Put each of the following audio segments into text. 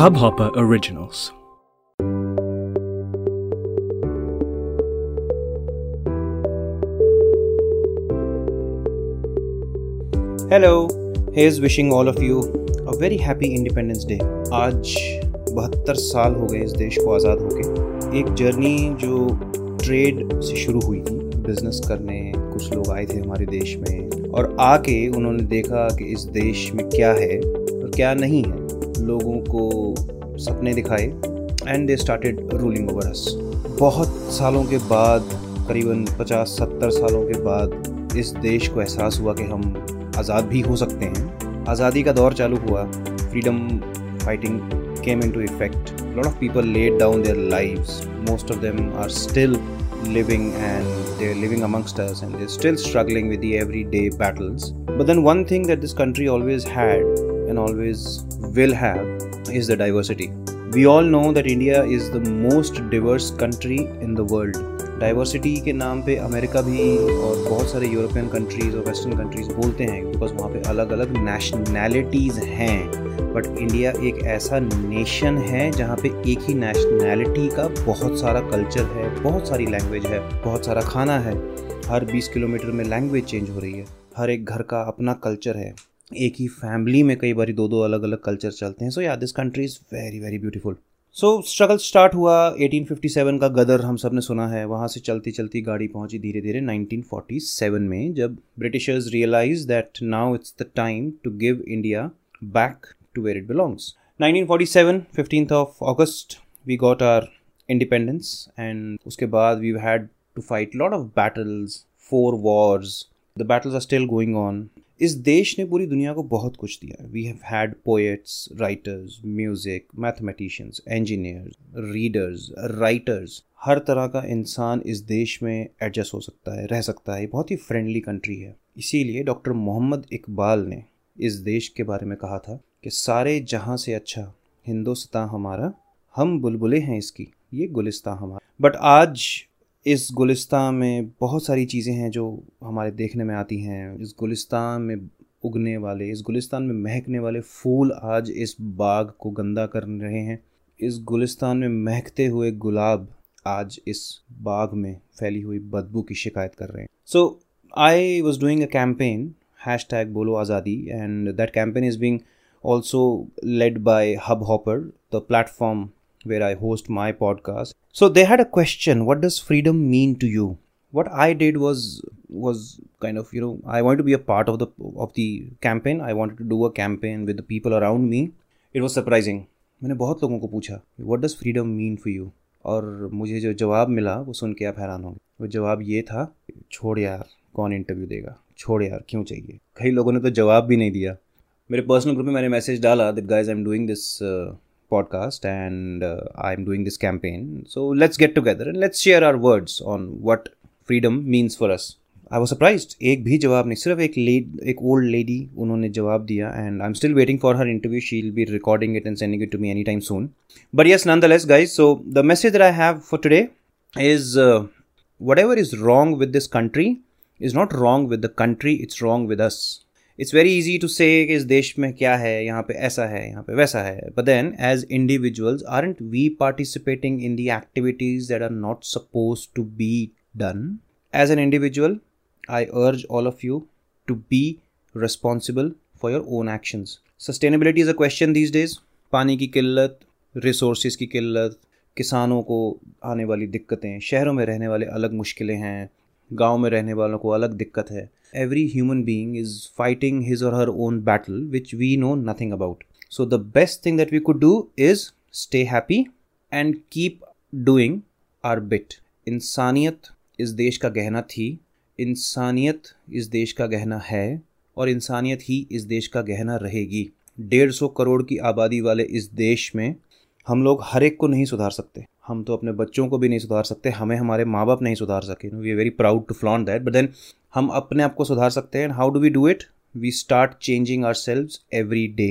Hubhopper Originals. Hello here's wishing all of you a very happy Independence Day आज बहत्तर साल हो गए इस देश को आज़ाद होके। एक जर्नी जो ट्रेड से शुरू हुई। थी बिज़नेस करने, कुछ लोग आए थे हमारे देश में। और आके उन्होंने देखा कि इस देश में क्या है और क्या नहीं है। लोगों को सपने दिखाए and they started ruling over us बहुत सालों के बाद करीबन 50-70 सालों के बाद इस देश को एहसास हुआ कि हम आज़ाद भी हो सकते हैं। आज़ादी का दौर चालू हुआ। Freedom fighting came in to effect lot of people laid down their lives most of them are still living and they're living amongst us and they're still struggling with the everyday battles. But then, one thing that this country always had and always will have is the diversity. We all know that India is the most diverse country in the world. Diversity के नाम पे America भी और बहुत सारे European countries और western countries बोलते हैं बिकॉज़ वहाँ पे अलग अलग नेशनैलिटीज़ हैं बट इंडिया एक ऐसा नेशन है जहाँ पे एक ही नेशनैलिटी का बहुत सारा कल्चर है, बहुत सारी लैंग्वेज है, बहुत सारा खाना है हर 20 किलोमीटर में लैंग्वेज चेंज हो रही है हर एक घर का अपना कल्चर है एक ही फैमिली में कई बार दो दो अलग अलग कल्चर चलते हैं। So yeah this country is very very beautiful so struggle start हुआ। 1857 का गदर हम सबने सुना है। वहाँ से चलती चलती गाड़ी पहुँची धीरे धीरे 1947 में, जब Britishers realise that now it's the time to give India back to where it belongs 1947 15th of August we got our independence and उसके बाद we had to fight lot of battles four wars the battles are still going on इस देश ने पूरी दुनिया को बहुत कुछ दिया we have had poets writers music mathematicians engineers readers writers हर तरह का इंसान इस देश में एडजस्ट हो सकता है, रह सकता है। बहुत ही फ्रेंडली कंट्री है। इसीलिए डॉक्टर मोहम्मद इकबाल ने इस देश के बारे में कहा था कि सारे जहाँ से अच्छा हिंदुस्तान हमारा, हम बुलबुलें हैं इसकी, ये गुलिस्तान हमारा। बट आज इस गुलिस्तान में बहुत सारी चीज़ें हैं जो हमारे देखने में आती हैं। इस गुलिस्तान में उगने वाले, इस गुलिस्तान में महकने वाले फूल आज इस बाग को गंदा कर रहे हैं। इस गुलिस्तान में महकते हुए गुलाब आज इस बाग में फैली हुई बदबू की शिकायत कर रहे हैं। So I was doing a campaign hashtag बोलो आज़ादी and that campaign is being also led by Hubhopper the platform where I host my podcast. So they had a question, what does freedom mean to you? What I did was was kind of, you know, I wanted to be a part of the of the campaign. I wanted to do a campaign with the people around me. It was surprising. मैंने बहुत लोगों को पूछा what does freedom mean for you और मुझे जो जवाब मिला वो सुन के आप हैरान होंगे वो जवाब ये था छोड़ यार कौन इंटरव्यू देगा छोड़ यार क्यों चाहिए कई लोगों ने तो जवाब भी नहीं दिया मेरे पर्सनल ग्रुप में मैंने मैसेज डाला that guys I am doing this podcast and uh, I'm doing this campaign. So let's get together and let's share our words on what freedom means for us. I was surprise एक भी जवाब नहीं सिर्फ़ एक lead एक old lady उन्होंने जवाब दिया and I am still waiting for her interview she will be recording it and sending it to me any time soon but yes nonetheless guys so the message that I have for today is whatever is wrong with this country is not wrong with the country it's wrong with us it's very easy to say इस देश में क्या है, यहाँ पे ऐसा है, यहाँ पे वैसा है। But then as individuals are we participating in the activities that are not suppose to be done as an individual I urge all of you to be responsible for your own actions sustainability is a question these days पानी की किल्लत resource की किल्लत, किसानों को आने वाली दिक्कतें, शहरों में रहने वाले अलग मुश्किलें हैं गाँव में रहने वालों को अलग दिक्कत है। Every human being is fighting his और her own battle which we know nothing about so the best thing that we could do is stay happy and keep doing our bit इंसानियत इस देश का गहना थी। इंसानियत इस देश का गहना है और इंसानियत ही इस देश का गहना रहेगी। डेढ़ सौ करोड़ की आबादी वाले इस देश में हम लोग हर एक को नहीं सुधार सकते। हम तो अपने बच्चों को भी नहीं सुधार सकते, हमें हमारे माँ बाप नहीं सुधार सके। We are very proud to flaunt that but then हम अपने आप को सुधार सकते हैं। How do we do it we start changing ourselves every day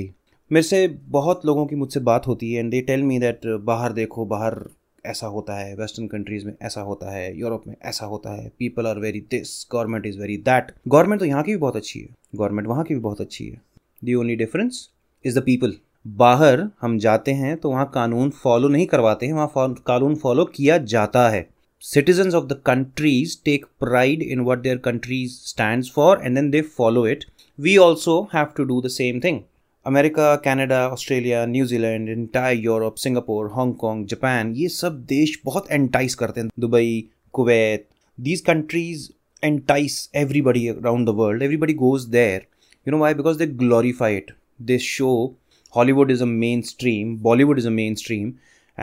मेरे से बहुत लोगों की मुझसे बात होती है and they tell me that बाहर देखो, बाहर ऐसा होता है वेस्टर्न कंट्रीज़ में ऐसा होता है यूरोप में ऐसा होता है people are very this government is very that government तो यहाँ की भी बहुत अच्छी है। गवर्नमेंट वहाँ की भी बहुत अच्छी है। The only difference is the people बाहर हम जाते हैं तो वहाँ कानून फॉलो नहीं करवाते हैं, वहाँ कानून फॉलो किया जाता है। Citizens of the countries take pride in what their countries stand for and then they follow it we also have to do the same thing America Canada Australia New Zealand entire Europe Singapore Hong Kong Japan ये सब देश बहुत entice करते हैं। Dubai Kuwait these countries entice everybody around the world everybody goes there you know why because they glorified they show hollywood is a mainstream bollywood is a mainstream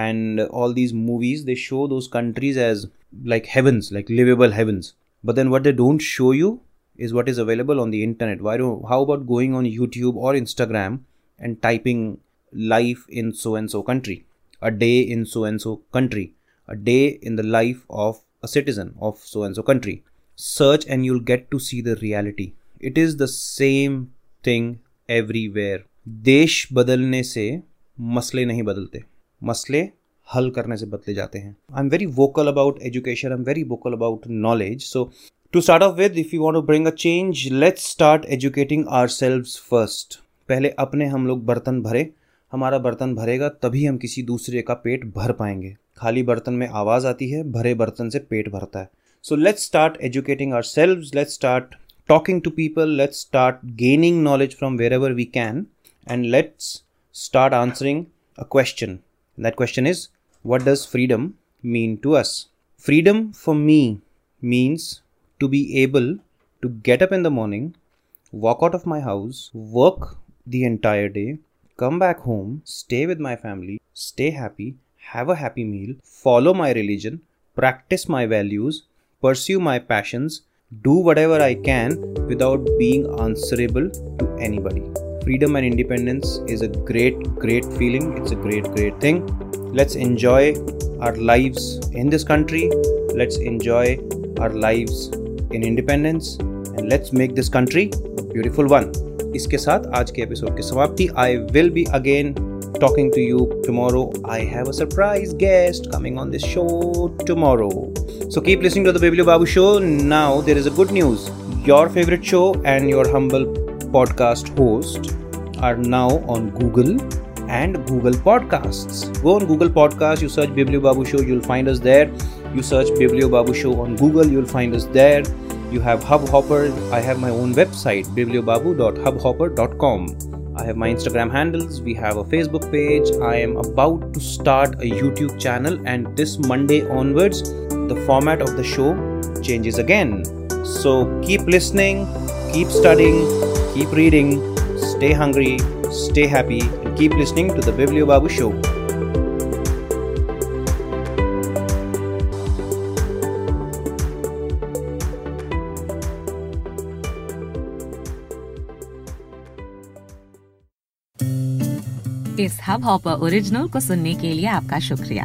and all these movies they show those countries as like heavens like livable heavens. But then what they don't show you is what is available on the internet. Why don't? how about going on youtube or instagram and typing life in so and so country? A day in so and so country. A day in the life of a citizen of so and so country. Search and you'll get to see the reality. It is the same thing everywhere देश बदलने से मसले नहीं बदलते। मसले हल करने से बदले जाते हैं। I am very vocal about education I am very vocal about knowledge so to start off with if you want to bring a change let's start educating our first पहले अपने हम लोग बर्तन भरे। हमारा बर्तन भरेगा, तभी हम किसी दूसरे का पेट भर पाएँगे। खाली बर्तन में आवाज़ आती है, भरे बर्तन से पेट भरता है। So let's start educating ourselves let's start talking to people let's start gaining knowledge from wherever we can. And let's start answering a question that question is what does freedom mean to us freedom for me means to be able to get up in the morning, walk out of my house, work the entire day, come back home, stay with my family, stay happy, have a happy meal, follow my religion, practice my values, pursue my passions, do whatever I can without being answerable to anybody Freedom and independence is a great, great feeling. It's a great, great thing. Let's enjoy our lives in this country. Let's enjoy our lives in independence and let's make this country beautiful one इसके साथ आज के episode की समाप्ति I will be again talking to you tomorrow. I have a surprise guest coming on this show tomorrow. So keep listening to the Biblio Babu show. Now there is a good news. Your favorite show and your humble podcast host are now on Google and Google Podcasts. Go on Google Podcasts, you search Biblio Babu show, you'll find us there. You search Biblio Babu Show on Google, you'll find us there. You have Hubhopper. I have my own website, bibliobabu.hubhopper.com. I have my Instagram handles. We have a Facebook page. I am about to start a YouTube channel, and this Monday onwards, the format of the show changes again. So keep listening, keep studying, keep reading, stay hungry, stay happy, and keep listening to the Biblio Babu Show. इस Hubhopper original को सुनने के लिए आपका शुक्रिया